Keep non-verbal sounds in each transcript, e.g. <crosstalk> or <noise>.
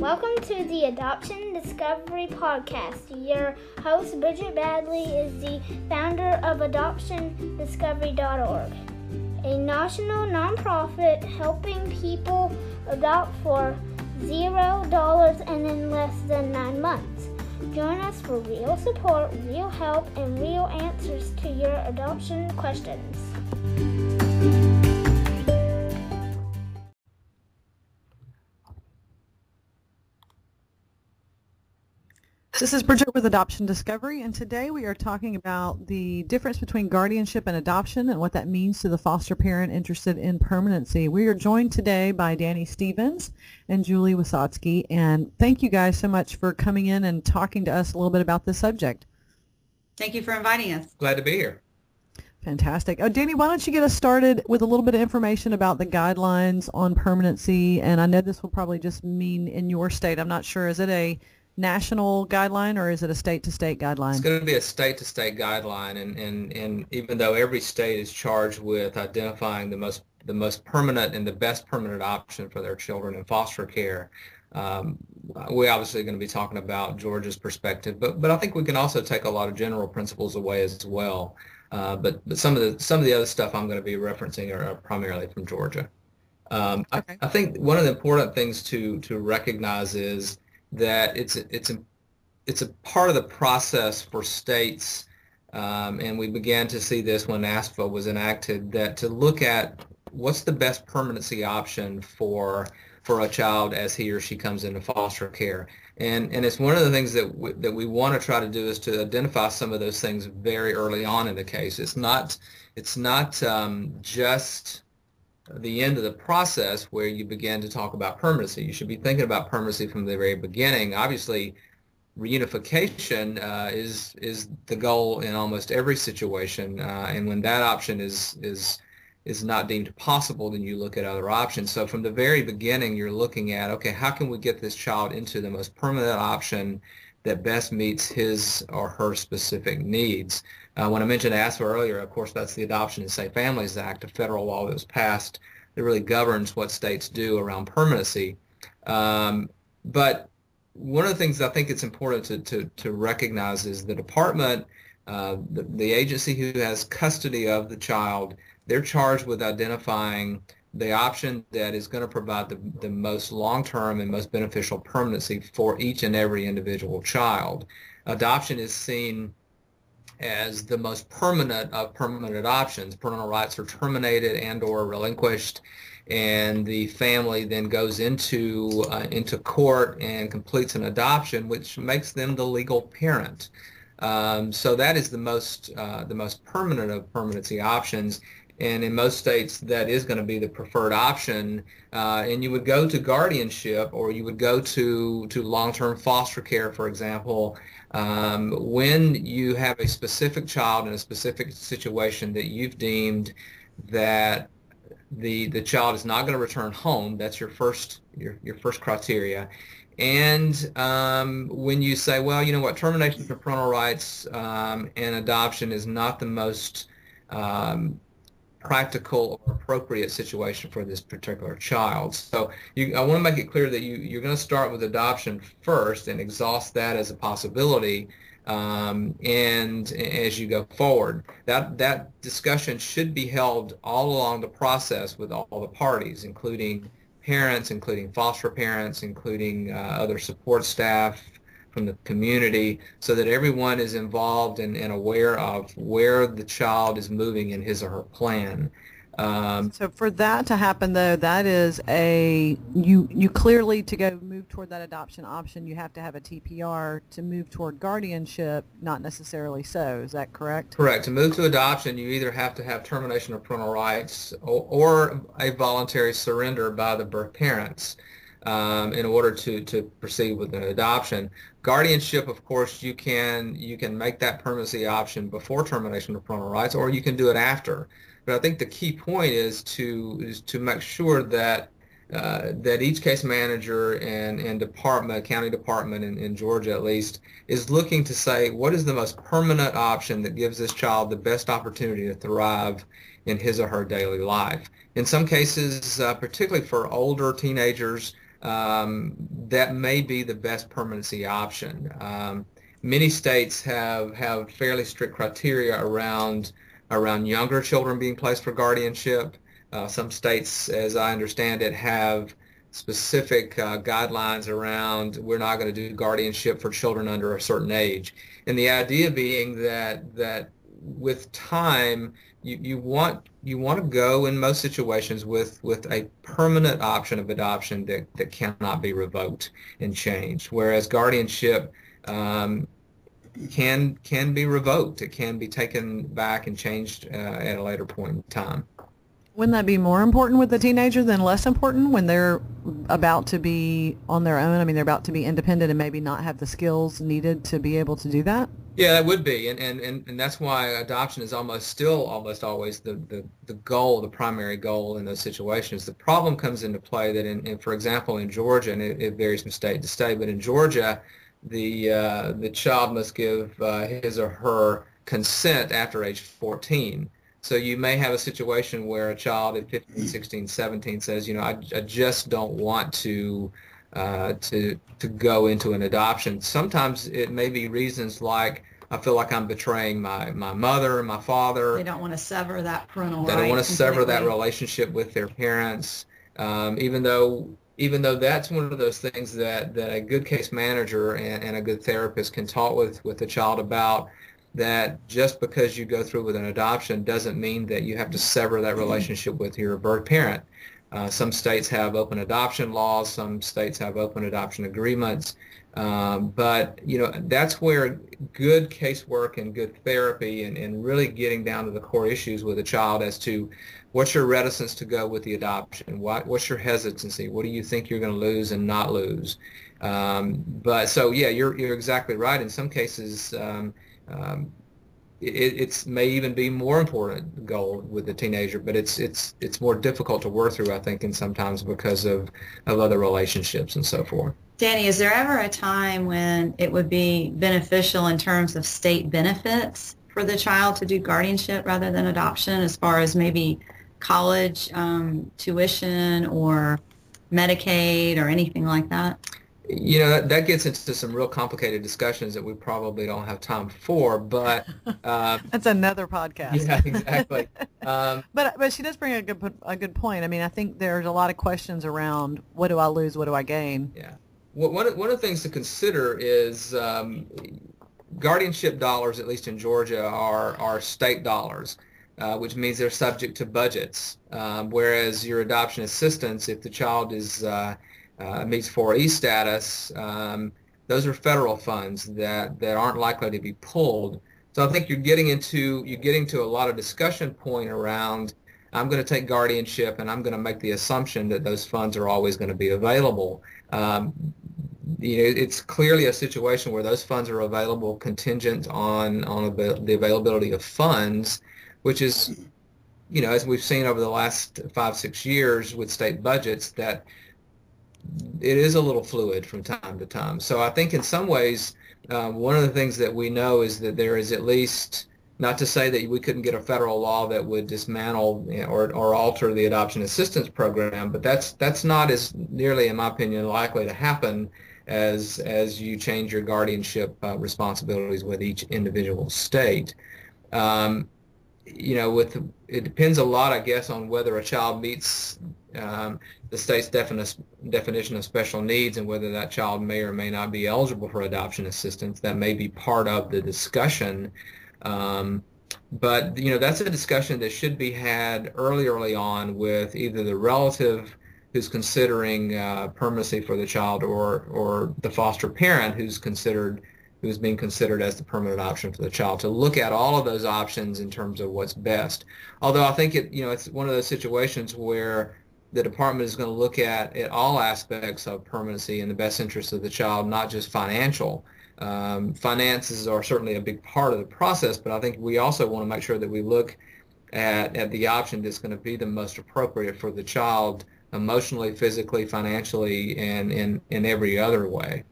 Welcome to the Adoption Discovery Podcast. Your host, Bridgette Badley, is the founder of AdoptionDiscovery.org, a national nonprofit helping people adopt for zero dollars and in less than nine months. Join us for real support, real help, and real answers to your adoption questions. This is Bridgette with Adoption Discovery, and today we are talking about the difference between guardianship and adoption and what that means to the foster parent interested in permanency. We are joined today by Danny Stevens and Juli Wisotsky, and thank you guys so much for coming in and talking to us a little bit about this subject. Thank you for inviting us. Glad to be here. Fantastic. Uh, Danny, why don't you get us started with a little bit of information about the guidelines on permanency? And I know this will probably just mean in your state. I'm not sure. Is it a national guideline or is it a state-to-state guideline? It's going to be a state-to-state guideline, and, and, and even though every state is charged with identifying the most the most permanent and the best permanent option for their children in foster care, um, we're obviously going to be talking about Georgia's perspective, but but I think we can also take a lot of general principles away as well. Uh, but but some of the some of the other stuff I'm going to be referencing are, are primarily from Georgia. Um, okay. I, I think one of the important things to to recognize is that it's it's a, it's a part of the process for states, um, and we began to see this when ASFA was enacted, that to look at what's the best permanency option for for a child as he or she comes into foster care. And, and it's one of the things that we, that we want to try to do is to identify some of those things very early on in the case. It's not, it's not um, just the end of the process where you begin to talk about permanency. You should be thinking about permanency from the very beginning. Obviously, reunification uh, is is the goal in almost every situation, uh, and when that option is is is not deemed possible, then you look at other options. So from the very beginning, you're looking at okay, how can we get this child into the most permanent option that best meets his or her specific needs. Uh, when I mentioned ASFA earlier, of course, that's the Adoption and Safe Families Act, a federal law that was passed that really governs what states do around permanency. Um, but one of the things I think it's important to, to, to recognize is the department, uh, the, the agency who has custody of the child, they're charged with identifying the option that is going to provide the, the most long-term and most beneficial permanency for each and every individual child. Adoption is seen as the most permanent of permanent options. Parental rights are terminated and or relinquished and the family then goes into uh, into court and completes an adoption which makes them the legal parent. Um, so that is the most uh, the most permanent of permanency options and in most states that is going to be the preferred option. Uh, and you would go to guardianship or you would go to to long-term foster care for example. Um, when you have a specific child in a specific situation that you've deemed that the the child is not going to return home that's your first your, your first criteria. And um, when you say well you know what? Termination of parental rights um, and adoption is not the most um, practical or appropriate situation for this particular child. So you, I want to make it clear that you, you're going to start with adoption first and exhaust that as a possibility um, and as you go forward. That, that discussion should be held all along the process with all the parties, including parents, including foster parents, including uh, other support staff, from the community so that everyone is involved and, and aware of where the child is moving in his or her plan. Um, so for that to happen, though, that is a you you clearly to go move toward that adoption option, you have to have a TPR to move toward guardianship. Not necessarily so. Is that correct? Correct. To move to adoption, you either have to have termination of parental rights or, or a voluntary surrender by the birth parents um, in order to, to proceed with an adoption. Guardianship, of course, you can you can make that permanency option before termination of parental rights, or you can do it after. But I think the key point is to is to make sure that uh, that each case manager and, and department, county department in, in Georgia at least, is looking to say what is the most permanent option that gives this child the best opportunity to thrive in his or her daily life. In some cases, uh, particularly for older teenagers, um, that may be the best permanency option. Um, many states have have fairly strict criteria around around younger children being placed for guardianship. Uh, some states, as I understand it, have specific uh, guidelines around we're not going to do guardianship for children under a certain age. And the idea being that that with time you, you want you want to go in most situations with with a permanent option of adoption that, that cannot be revoked and changed. Whereas guardianship um, can can be revoked. It can be taken back and changed uh, at a later point in time. Wouldn't that be more important with a teenager than less important when they're about to be on their own? I mean, they're about to be independent and maybe not have the skills needed to be able to do that? Yeah, that would be, and, and, and, and that's why adoption is almost still almost always the, the, the goal, the primary goal in those situations. The problem comes into play that, in, in for example, in Georgia, and it, it varies from state to state, but in Georgia, the uh, the child must give uh, his or her consent after age 14. So you may have a situation where a child at 15, 16, 17 says, you know, I, I just don't want to uh, to to go into an adoption. Sometimes it may be reasons like I feel like I'm betraying my, my mother, and my father. They don't want to sever that parental They don't want to sever that relationship with their parents, um, even though even though that's one of those things that, that a good case manager and, and a good therapist can talk with, with the child about that just because you go through with an adoption doesn't mean that you have to sever that relationship with your birth parent. Uh, some states have open adoption laws. Some states have open adoption agreements. Um, but, you know, that's where good casework and good therapy and, and really getting down to the core issues with a child as to what's your reticence to go with the adoption? What, what's your hesitancy? What do you think you're going to lose and not lose? Um, but so yeah, you're you're exactly right. In some cases, um, um, it may even be more important goal with the teenager, but it's it's it's more difficult to work through, I think, and sometimes because of of other relationships and so forth. Danny, is there ever a time when it would be beneficial in terms of state benefits for the child to do guardianship rather than adoption, as far as maybe college um, tuition or Medicaid or anything like that? You know, that, that gets into some real complicated discussions that we probably don't have time for, but... <laughs> Uh, That's another podcast. Yeah, exactly. <laughs> Um, but but she does bring a good a good point. I mean, I think there's a lot of questions around what do I lose, what do I gain? Yeah. One, one of the things to consider is um, guardianship dollars, at least in Georgia, are, are state dollars uh, which means they're subject to budgets. Um, whereas your adoption assistance, if the child is uh, uh, meets 4E status, um, those are federal funds that, that aren't likely to be pulled. So I think you're getting into you're getting to a lot of discussion point around I'm going to take guardianship and I'm going to make the assumption that those funds are always going to be available. Um, you know, it's clearly a situation where those funds are available contingent on on the availability of funds which is, you know, as we've seen over the last five, six years with state budgets, that it is a little fluid from time to time. So I think in some ways, um, one of the things that we know is that there is at least, not to say that we couldn't get a federal law that would dismantle or, or alter the adoption assistance program, but that's that's not as nearly, in my opinion, likely to happen as as you change your guardianship uh, responsibilities with each individual state. Um, you know, with it depends a lot, I guess, on whether a child meets um, the state's defini- definition of special needs and whether that child may or may not be eligible for adoption assistance. That may be part of the discussion. Um, but, you know, that's a discussion that should be had early, early on with either the relative who's considering uh, permanency for the child or, or the foster parent who's considered who's being considered as the permanent option for the child to look at all of those options in terms of what's best. Although I think it, you know, it's one of those situations where the department is going to look at, at all aspects of permanency in the best interest of the child, not just financial. Um, finances are certainly a big part of the process, but I think we also want to make sure that we look at, at the option that's going to be the most appropriate for the child emotionally, physically, financially, and in, in every other way.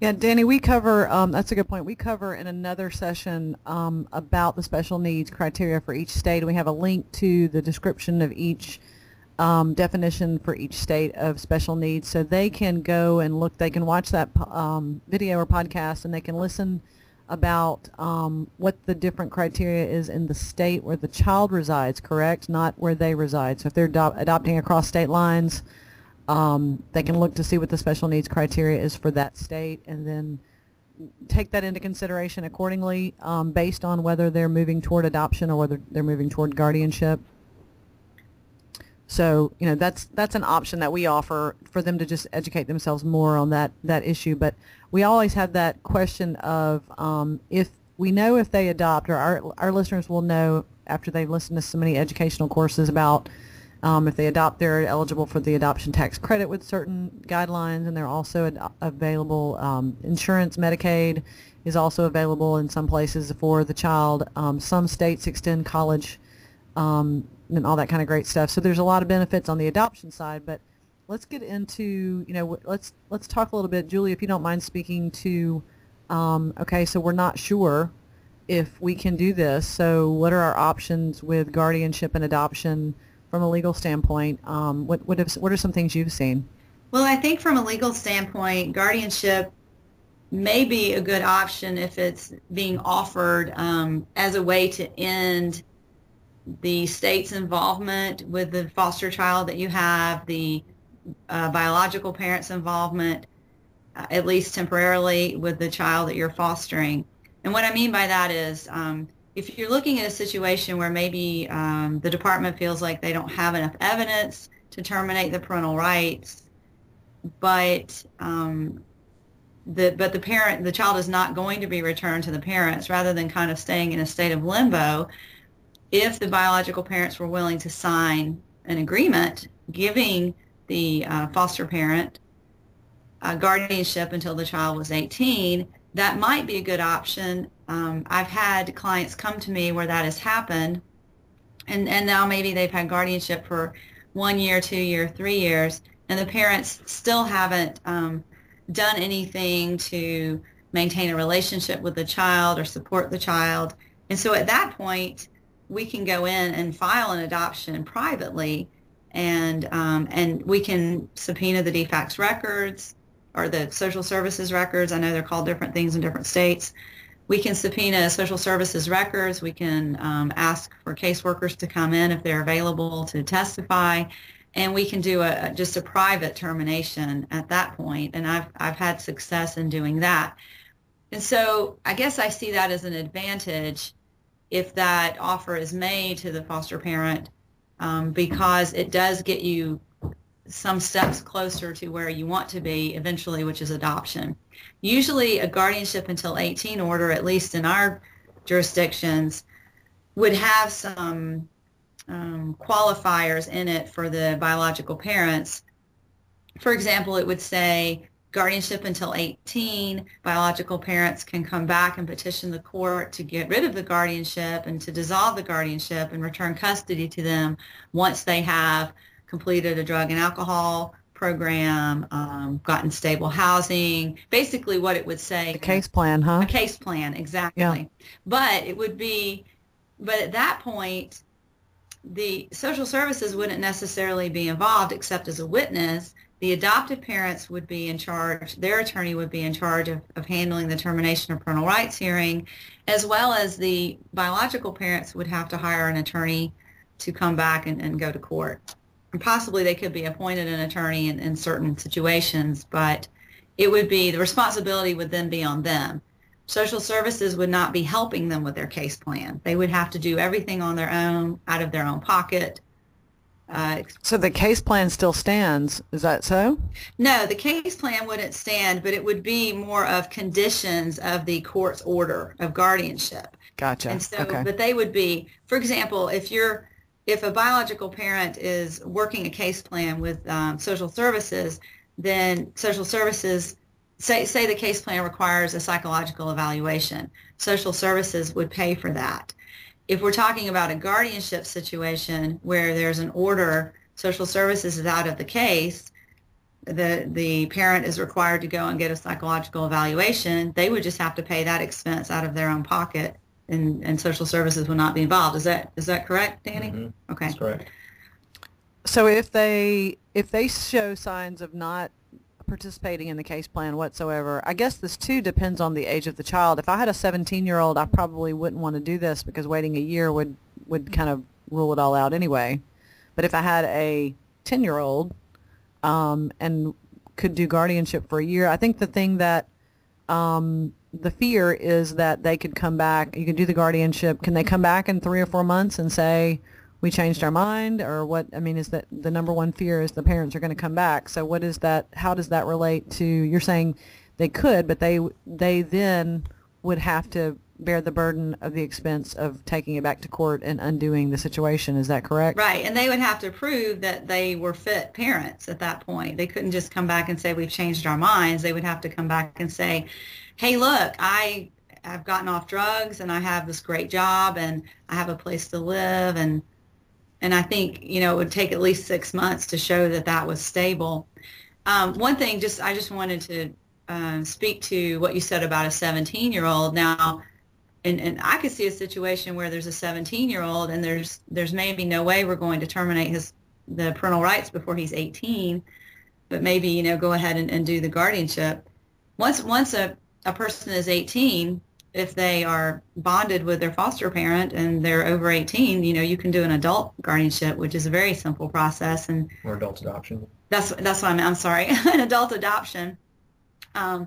Yeah, Danny, we cover, um, that's a good point. We cover in another session um, about the special needs criteria for each state. We have a link to the description of each um, definition for each state of special needs, so they can go and look. They can watch that um, video or podcast, and they can listen about um, what the different criteria is in the state where the child resides. Correct, not where they reside. So if they're ado- adopting across state lines, um, they can look to see what the special needs criteria is for that state, and then take that into consideration accordingly um, based on whether they're moving toward adoption or whether they're moving toward guardianship. So, you know, that's that's an option that we offer for them to just educate themselves more on that that issue. But we always have that question of um, if we know if they adopt, or our our listeners will know after they've listened to so many educational courses about um, if they adopt, they're eligible for the adoption tax credit with certain guidelines, and they're also ad- available. Um, insurance, Medicaid is also available in some places for the child. Um, some states extend college um, and all that kind of great stuff. So there's a lot of benefits on the adoption side, but let's get into, you know, let's let's talk a little bit, Juli, if you don't mind speaking to, um, okay, so we're not sure if we can do this. So what are our options with guardianship and adoption from a legal standpoint? Um, what what, what are some things you've seen? Well, I think from a legal standpoint, guardianship may be a good option if it's being offered um, as a way to end the state's involvement with the foster child that you have, the uh, biological parents' involvement, uh, at least temporarily, with the child that you're fostering. And what I mean by that is um, if you're looking at a situation where maybe um, the department feels like they don't have enough evidence to terminate the parental rights, but um, the but the parent the child is not going to be returned to the parents rather than kind of staying in a state of limbo if the biological parents were willing to sign an agreement giving the uh, foster parent uh, guardianship until the child was 18, that might be a good option. Um, I've had clients come to me where that has happened, and, and now maybe they've had guardianship for one year, two year, three years, and the parents still haven't um, done anything to maintain a relationship with the child or support the child. And so at that point, we can go in and file an adoption privately and um, and we can subpoena the DFACS records or the social services records. I know they're called different things in different states. We can subpoena social services records. We can um, ask for caseworkers to come in if they're available to testify, and we can do a just a private termination at that point. And I've I've had success in doing that. And so I guess I see that as an advantage if that offer is made to the foster parent um, because it does get you some steps closer to where you want to be eventually, which is adoption. Usually a guardianship until 18 order, at least in our jurisdictions, would have some um, qualifiers in it for the biological parents. For example, it would say guardianship until 18. Biological parents can come back and petition the court to get rid of the guardianship and to dissolve the guardianship and return custody to them once they have completed a drug and alcohol program, um, gotten stable housing, basically what it would say. A case plan, huh? A case plan, exactly. Yeah. But it would be, but at that point, the social services wouldn't necessarily be involved except as a witness the adoptive parents would be in charge, their attorney would be in charge of, of handling the termination of parental rights hearing, as well as the biological parents would have to hire an attorney to come back and, and go to court. And possibly they could be appointed an attorney in, in certain situations, but it would be, the responsibility would then be on them. Social services would not be helping them with their case plan. They would have to do everything on their own, out of their own pocket. Uh, so the case plan still stands. Is that so? No, the case plan wouldn't stand, but it would be more of conditions of the court's order of guardianship. Gotcha. And so, okay. but they would be, for example, if you're, if a biological parent is working a case plan with um, social services, then social services say say the case plan requires a psychological evaluation. Social services would pay for that if we're talking about a guardianship situation where there's an order, social services is out of the case, the the parent is required to go and get a psychological evaluation, they would just have to pay that expense out of their own pocket and, and social services would not be involved. Is that is that correct, Danny? Mm-hmm. Okay. That's correct. So if they if they show signs of not participating in the case plan whatsoever, I guess this too depends on the age of the child. If I had a 17 year old, I probably wouldn't want to do this because waiting a year would would kind of rule it all out anyway. But if I had a 10 year old um, and could do guardianship for a year, I think the thing that um, the fear is that they could come back. You could do the guardianship. Can they come back in three or four months and say we changed our mind, or what? I mean, is that the number one fear is the parents are going to come back? So what is that? How does that relate to? You're saying they could, but they they then would have to bear the burden of the expense of taking it back to court and undoing the situation. Is that correct? Right. And they would have to prove that they were fit parents at that point. They couldn't just come back and say, we've changed our minds. They would have to come back and say, hey, look, I have gotten off drugs and I have this great job and I have a place to live. And, and I think, you know, it would take at least six months to show that that was stable. Um, one thing, just I just wanted to uh, speak to what you said about a 17-year-old. Now, and, and I could see a situation where there's a 17-year-old and there's there's maybe no way we're going to terminate his the parental rights before he's 18, but maybe you know go ahead and, and do the guardianship. Once once a, a person is 18, if they are bonded with their foster parent and they're over 18, you know you can do an adult guardianship, which is a very simple process and or adult adoption. That's that's what I'm. I'm sorry, <laughs> an adult adoption. Um,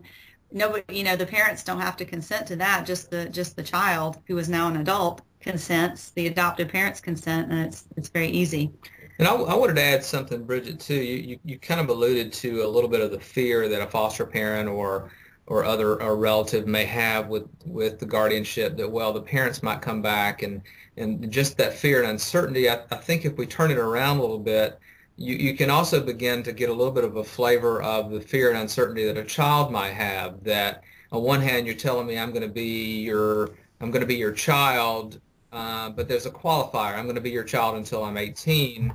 nobody, you know, the parents don't have to consent to that. Just the just the child who is now an adult consents. The adoptive parents consent, and it's it's very easy. And I, I wanted to add something, Bridgette, too. You, you you kind of alluded to a little bit of the fear that a foster parent or or other or relative may have with with the guardianship that well the parents might come back and and just that fear and uncertainty. I, I think if we turn it around a little bit you, you can also begin to get a little bit of a flavor of the fear and uncertainty that a child might have that on one hand you're telling me I'm going to be your I'm going to be your child uh, but there's a qualifier I'm going to be your child until I'm 18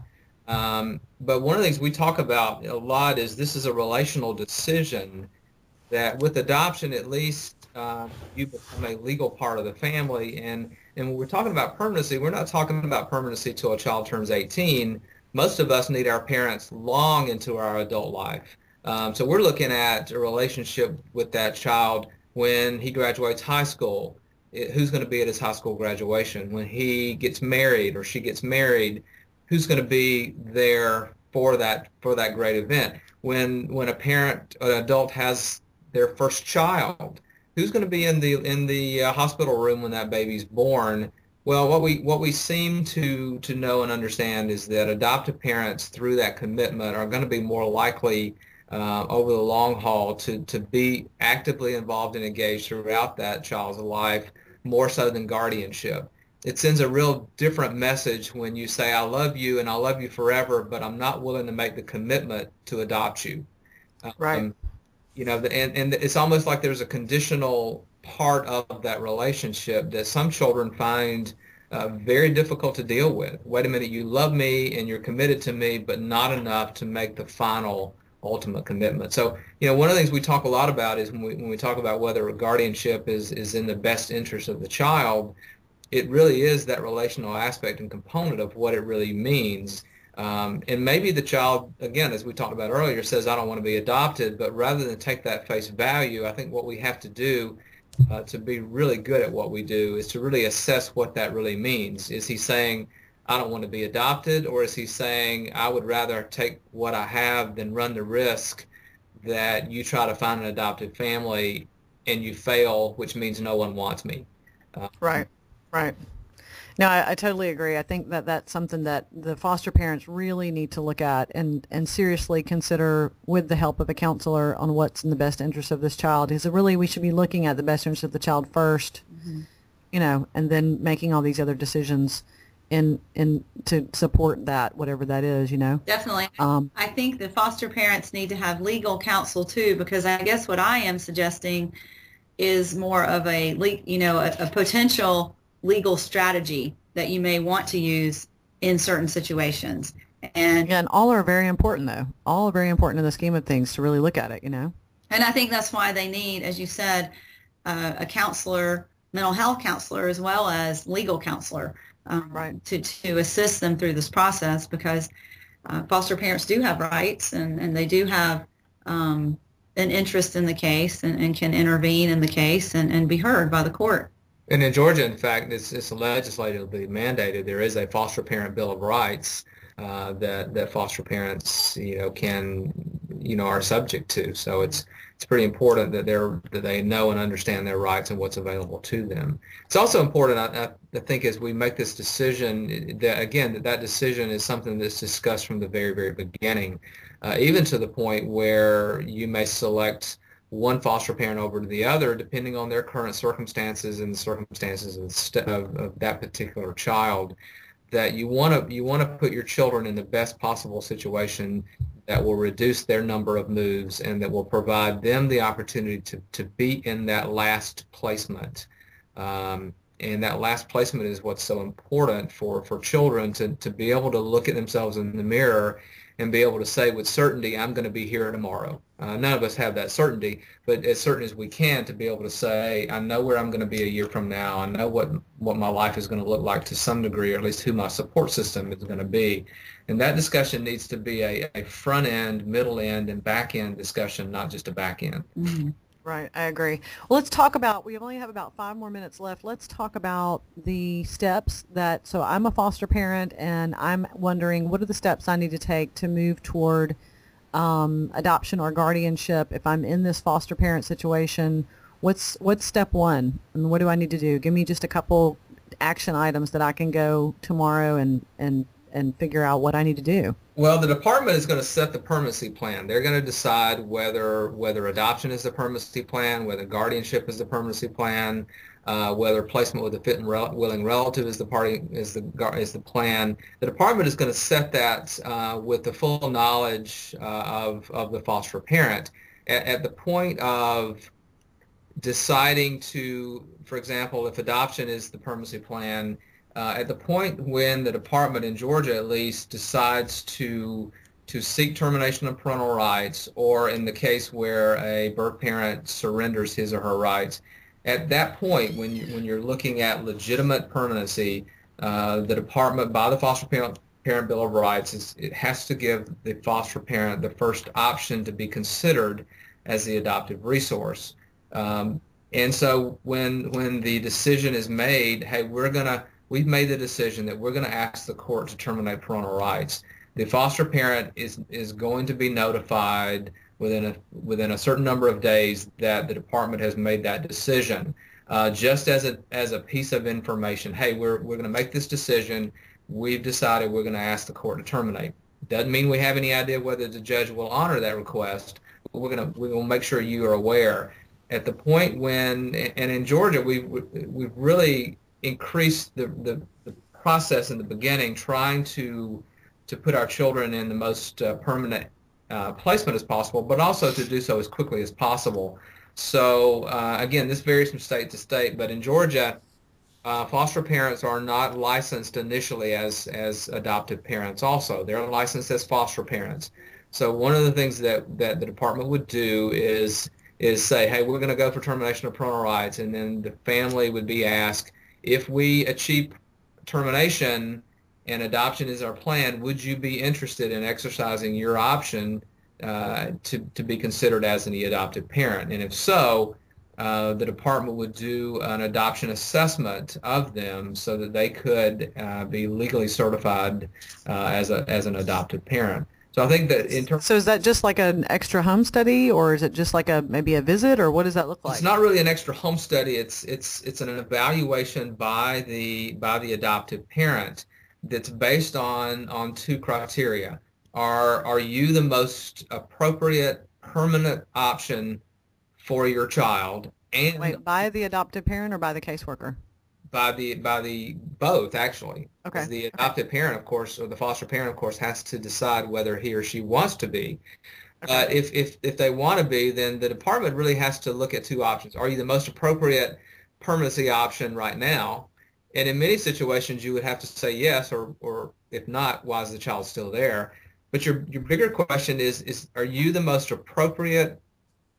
um, but one of the things we talk about a lot is this is a relational decision that with adoption at least uh, you become a legal part of the family and and when we're talking about permanency we're not talking about permanency till a child turns 18 most of us need our parents long into our adult life. Um, so we're looking at a relationship with that child when he graduates high school. It, who's going to be at his high school graduation? When he gets married or she gets married, who's going to be there for that for that great event? When when a parent, an adult has their first child, who's going to be in the in the uh, hospital room when that baby's born? Well, what we what we seem to to know and understand is that adoptive parents, through that commitment, are going to be more likely uh, over the long haul to to be actively involved and engaged throughout that child's life, more so than guardianship. It sends a real different message when you say, "I love you and I love you forever," but I'm not willing to make the commitment to adopt you. Right. Um, you know, and and it's almost like there's a conditional part of that relationship that some children find uh, very difficult to deal with. Wait a minute, you love me and you're committed to me, but not enough to make the final ultimate commitment. So, you know, one of the things we talk a lot about is when we, when we talk about whether a guardianship is, is in the best interest of the child, it really is that relational aspect and component of what it really means. Um, and maybe the child, again, as we talked about earlier, says, I don't want to be adopted, but rather than take that face value, I think what we have to do uh, to be really good at what we do is to really assess what that really means. Is he saying, I don't want to be adopted, or is he saying, I would rather take what I have than run the risk that you try to find an adopted family and you fail, which means no one wants me? Uh, right, right. No, I, I, totally agree. I think that that's something that the foster parents really need to look at and, and seriously consider with the help of a counselor on what's in the best interest of this child. Is it really we should be looking at the best interest of the child 1st mm-hmm. you know, and then making all these other decisions in in to support that whatever that is, you know. Definitely. Um, I think the foster parents need to have legal counsel too, because I guess what I am suggesting is more of a you know a, a potential legal strategy that you may want to use in certain situations. And, yeah, and all are very important though. All are very important in the scheme of things to really look at it, you know. And I think that's why they need, as you said, uh, a counselor, mental health counselor, as well as legal counselor, um, right. to to assist them through this process. Because uh, foster parents do have rights and, and they do have um, an interest in the case and, and can intervene in the case and, and be heard by the court. And in Georgia, in fact, it's, it's legislatively mandated. There is a foster parent bill of rights uh, that that foster parents, you know, can, you know, are subject to. So it's it's pretty important that they're that they know and understand their rights and what's available to them. It's also important, I, I think, as we make this decision, that again, that that decision is something that's discussed from the very very beginning, uh, even to the point where you may select one foster parent over to the other, depending on their current circumstances and the circumstances of, of, of that particular child. That you want to you want to put your children in the best possible situation that will reduce their number of moves and that will provide them the opportunity to, to be in that last placement. Um, and that last placement is what's so important for, for children to, to be able to look at themselves in the mirror and be able to say with certainty, I'm going to be here tomorrow. Uh, none of us have that certainty, but as certain as we can to be able to say, I know where I'm going to be a year from now. I know what, what my life is going to look like to some degree, or at least who my support system is going to be. And that discussion needs to be a, a front end, middle end, and back end discussion, not just a back end. Mm-hmm. Right, I agree. Well, let's talk about, we only have about five more minutes left. Let's talk about the steps that, so I'm a foster parent and I'm wondering what are the steps I need to take to move toward um, adoption or guardianship if I'm in this foster parent situation? What's, what's step one and what do I need to do? Give me just a couple action items that I can go tomorrow and, and and figure out what I need to do? Well, the department is going to set the permanency plan. They're going to decide whether whether adoption is the permanency plan, whether guardianship is the permanency plan, uh, whether placement with a fit and rel- willing relative is the party is the is the plan. The department is going to set that uh, with the full knowledge uh, of of the foster parent at, at the point of deciding to, for example, if adoption is the permanency plan, uh, at the point when the department in Georgia at least decides to to seek termination of parental rights or in the case where a birth parent surrenders his or her rights, at that point when, you, when you're looking at legitimate permanency, uh, the department by the foster parent, parent bill of rights is, it has to give the foster parent the first option to be considered as the adoptive resource. Um, and so when when the decision is made, hey, we're gonna we've made the decision that we're going to ask the court to terminate parental rights. The foster parent is is going to be notified within a within a certain number of days that the department has made that decision. Uh, just as a as a piece of information, hey, we're we're going to make this decision. We've decided we're going to ask the court to terminate. Doesn't mean we have any idea whether the judge will honor that request. But we're going to we will make sure you are aware. At the point when, and in Georgia, we we've really increase the, the, the, process in the beginning, trying to to put our children in the most uh, permanent uh, placement as possible, but also to do so as quickly as possible. So uh, again, this varies from state to state, but in Georgia, uh, foster parents are not licensed initially as as adoptive parents. Also, they're licensed as foster parents. So one of the things that that the department would do is is say, hey, we're going to go for termination of parental rights, and then the family would be asked if we achieve termination and adoption is our plan, would you be interested in exercising your option uh, to, to be considered as an adoptive parent? And if so, uh, the department would do an adoption assessment of them so that they could uh, be legally certified uh, as, a, as an adoptive parent. So I think that in terms. So is that just like an extra home study, or is it just like a maybe a visit, or what does that look like? It's not really an extra home study. It's it's it's an evaluation by the by the adoptive parent that's based on on two criteria. Are are you the most appropriate permanent option for your child? And Wait, by the adoptive parent or by the caseworker? By the by the both actually. Okay. The adoptive okay. parent, of course, or the foster parent, of course, has to decide whether he or she wants to be. Okay. Uh, if if if they want to be, then the department really has to look at two options. Are you the most appropriate permanency option right now? And in many situations, you would have to say yes, or or if not, why is the child still there? But your your bigger question is is are you the most appropriate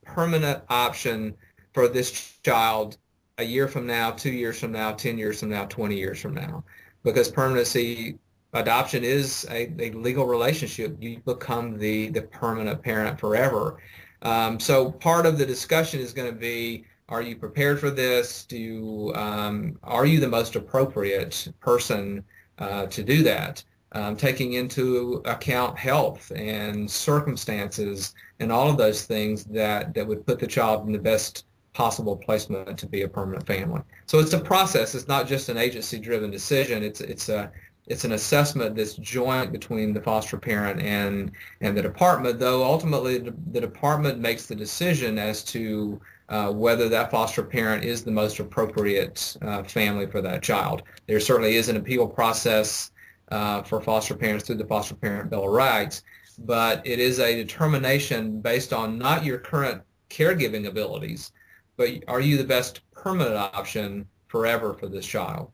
permanent option for this child a year from now, two years from now, 10 years from now, 20 years from now. Because permanency adoption is a, a legal relationship. You become the, the permanent parent forever. Um, so part of the discussion is going to be, are you prepared for this? Do you, um, are you the most appropriate person uh, to do that? Um, taking into account health and circumstances and all of those things that, that would put the child in the best possible placement to be a permanent family. So it's a process. It's not just an agency-driven decision. It's it's a it's an assessment that's joint between the foster parent and and the department. Though ultimately the, department makes the decision as to uh, whether that foster parent is the most appropriate uh, family for that child. There certainly is an appeal process uh, for foster parents through the Foster Parent Bill of Rights, but it is a determination based on not your current caregiving abilities, but are you the best permanent option forever for this child?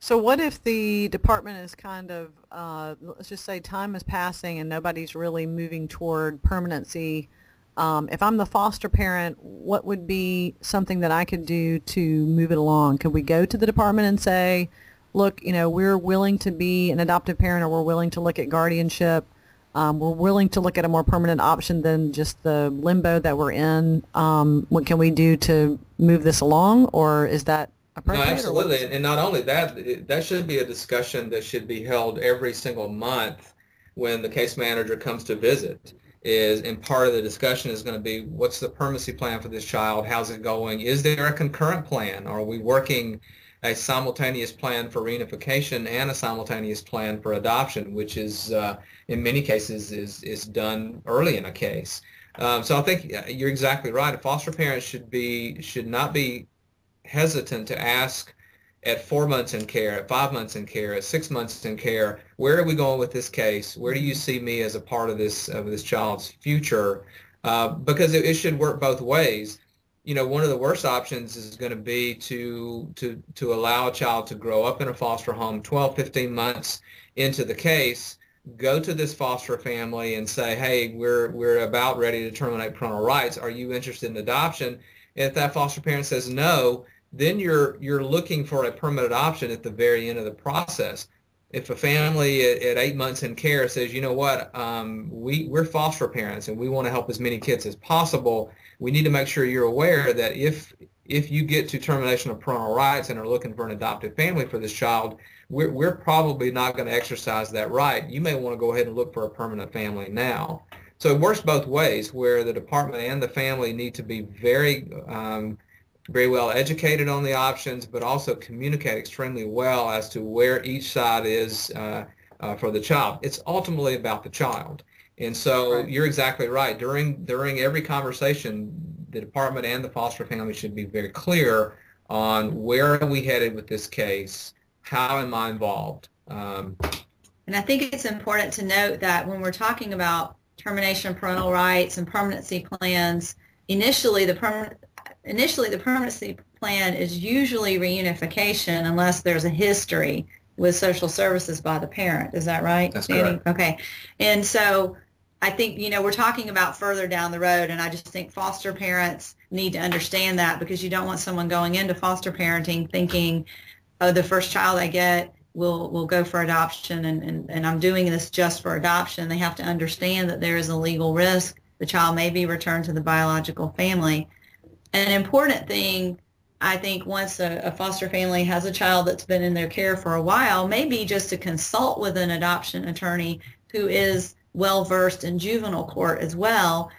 So what if the department is kind of, uh, let's just say time is passing and nobody's really moving toward permanency. Um, if I'm the foster parent, what would be something that I could do to move it along? Could we go to the department and say, look, you know, we're willing to be an adoptive parent or we're willing to look at guardianship. Um, we're willing to look at a more permanent option than just the limbo that we're in. Um, what can we do to move this along, or is that appropriate? No, absolutely. And not only that, that should be a discussion that should be held every single month when the case manager comes to visit. Is and part of the discussion is going to be what's the permanency plan for this child? How's it going? Is there a concurrent plan? Are we working? A simultaneous plan for reunification and a simultaneous plan for adoption, which is uh, in many cases is is done early in a case. Um, so I think you're exactly right. Foster parents should be should not be hesitant to ask at four months in care, at five months in care, at six months in care, where are we going with this case? Where do you see me as a part of this of this child's future? Uh, because it, it should work both ways you know, one of the worst options is going to be to to to allow a child to grow up in a foster home 12, 15 months into the case, go to this foster family and say, hey, we're we're about ready to terminate parental rights. Are you interested in adoption? If that foster parent says no, then you're you're looking for a permanent option at the very end of the process. If a family at, at eight months in care says, you know what, um, we we're foster parents and we want to help as many kids as possible we need to make sure you're aware that if if you get to termination of parental rights and are looking for an adoptive family for this child, we're, we're probably not going to exercise that right. You may want to go ahead and look for a permanent family now. So it works both ways, where the department and the family need to be very, um, very well educated on the options, but also communicate extremely well as to where each side is uh, uh, for the child. It's ultimately about the child. And so right. you're exactly right. During during every conversation, the department and the foster family should be very clear on where are we headed with this case? How am I involved? Um, and I think it's important to note that when we're talking about termination of parental rights and permanency plans, initially the permanent initially the permanency plan is usually reunification unless there's a history with social services by the parent. Is that right? That's correct. Okay. And so I think, you know, we're talking about further down the road, and I just think foster parents need to understand that because you don't want someone going into foster parenting thinking, oh, the first child I get will will go for adoption and, and, and I'm doing this just for adoption. They have to understand that there is a legal risk. The child may be returned to the biological family. An important thing, I think, once a, a foster family has a child that's been in their care for a while, maybe just to consult with an adoption attorney who is well versed in juvenile court as well,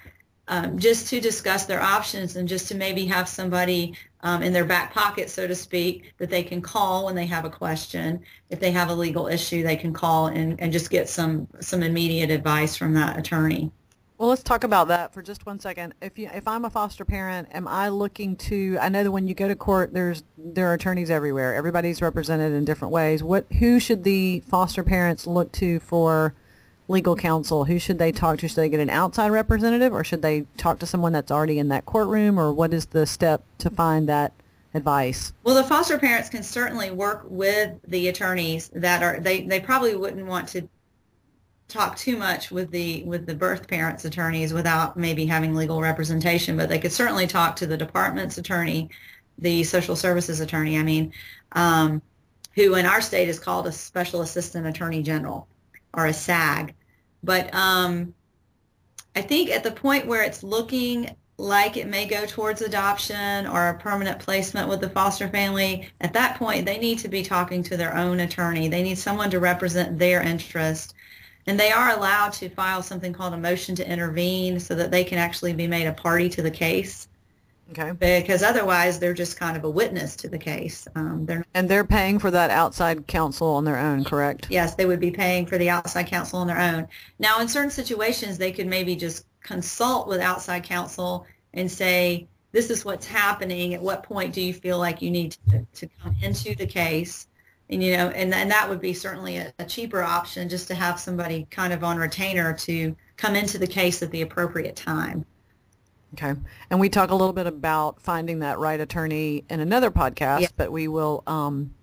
um, just to discuss their options and just to maybe have somebody um, in their back pocket, so to speak, that they can call when they have a question. If they have a legal issue, they can call and, and just get some some immediate advice from that attorney. Well, let's talk about that for just one second. If you, if I'm a foster parent, am I looking to? I know that when you go to court, there's there are attorneys everywhere. Everybody's represented in different ways. What who should the foster parents look to for legal counsel? Who should they talk to? Should they get an outside representative or should they talk to someone that's already in that courtroom or what is the step to find that advice? Well, the foster parents can certainly work with the attorneys that are, they, they probably wouldn't want to talk too much with the with the birth parents attorneys without maybe having legal representation, but they could certainly talk to the department's attorney, the social services attorney. I mean, um, who in our state is called a Special Assistant Attorney General or a SAG. But um, I think at the point where it's looking like it may go towards adoption or a permanent placement with the foster family, at that point they need to be talking to their own attorney. They need someone to represent their interest. And they are allowed to file something called a motion to intervene so that they can actually be made a party to the case. Okay. Because otherwise they're just kind of a witness to the case. Um, they're And they're paying for that outside counsel on their own, correct? yes, they would be paying for the outside counsel on their own. Now, in certain situations, they could maybe just consult with outside counsel and say, this is what's happening. At what point do you feel like you need to, to come into the case? And, you know, and, and that would be certainly a, a cheaper option just to have somebody kind of on retainer to come into the case at the appropriate time. Okay. And we talk a little bit about finding that right attorney in another podcast, Yeah. but we will um,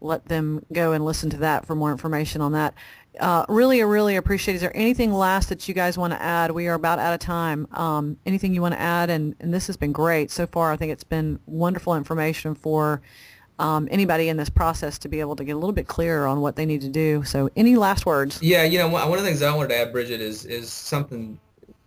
let them go and listen to that for more information on that. Uh, really, really appreciate. Is there anything last that you guys want to add? We are about out of time. Um, anything you want to add? And, and this has been great so far. I think it's been wonderful information for um, anybody in this process to be able to get a little bit clearer on what they need to do. So, any last words? Yeah, you know, one of the things I wanted to add, Bridgette, is is something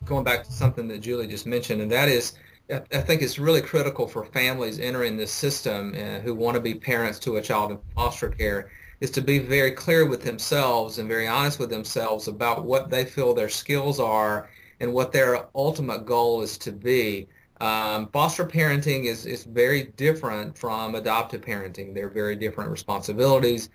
going back to something that Juli just mentioned, and that is, I I think it's really critical for families entering this system uh, who want to be parents to a child in foster care, is to be very clear with themselves and very honest with themselves about what they feel their skills are and what their ultimate goal is to be. Um, foster parenting is, is very different from adoptive parenting. They're very different responsibilities,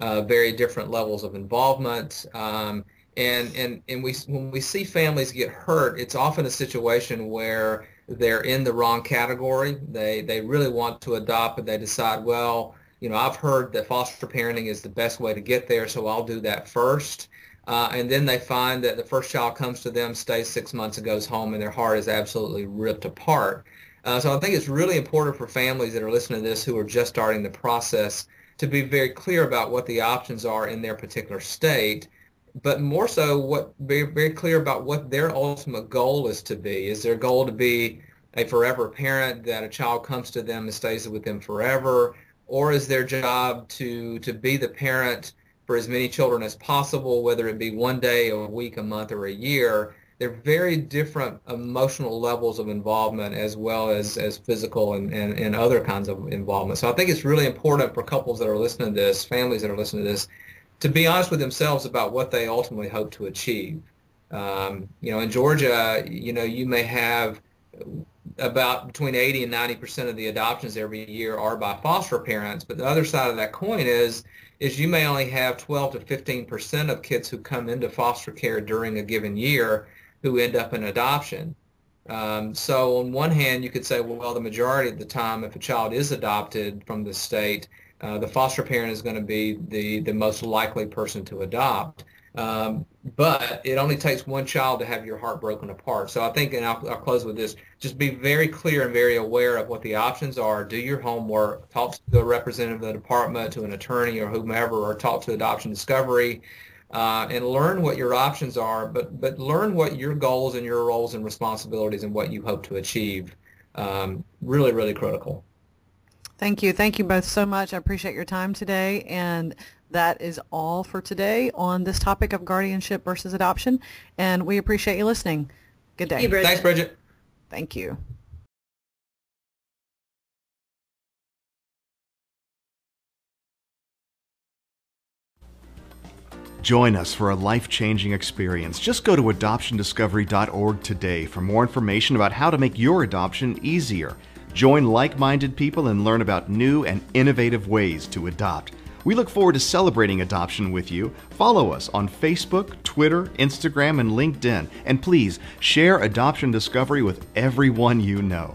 uh, very different levels of involvement. Um, and, and, and we, when we see families get hurt, it's often a situation where they're in the wrong category. They, they really want to adopt, but they decide, well, you know, I've heard that foster parenting is the best way to get there, so I'll do that first. Uh, and then they find that the first child comes to them, stays six months, and goes home, and their heart is absolutely ripped apart. Uh, so I think it's really important for families that are listening to this who are just starting the process to be very clear about what the options are in their particular state, but more so what be very clear about what their ultimate goal is to be. Is their goal to be a forever parent that a child comes to them and stays with them forever, or is their job to to be the parent for as many children as possible, whether it be one day, a week, a month, or a year? They're very different emotional levels of involvement as well as, as physical and, and, and other kinds of involvement. So I think it's really important for couples that are listening to this, families that are listening to this, to be honest with themselves about what they ultimately hope to achieve. Um, you know, in Georgia, you know, you may have about between 80 and 90 percent of the adoptions every year are by foster parents. But the other side of that coin is is you may only have 12 to 15 percent of kids who come into foster care during a given year who end up in adoption. Um, so on one hand, you could say, well, the majority of the time, if a child is adopted from the state, uh, the foster parent is going to be the, the most likely person to adopt. Um, but it only takes one child to have your heart broken apart. So I think, and I'll, I'll close with this, just be very clear and very aware of what the options are. Do your homework. Talk to the representative of the department, to an attorney or whomever, or talk to Adoption Discovery. Uh, and learn what your options are, but but learn what your goals and your roles and responsibilities and what you hope to achieve. Um, really, really critical. Thank you. Thank you both so much. I appreciate your time today. And that is all for today on this topic of guardianship versus adoption. And we appreciate you listening. Good day. Hey, Bridgette. Thanks, Bridgette. Thank you. Join us for a life changing experience. Just go to adoptiondiscovery.org today for more information about how to make your adoption easier. Join like minded people and learn about new and innovative ways to adopt. We look forward to celebrating adoption with you. Follow us on Facebook, Twitter, Instagram, and LinkedIn. And please share Adoption Discovery with everyone you know.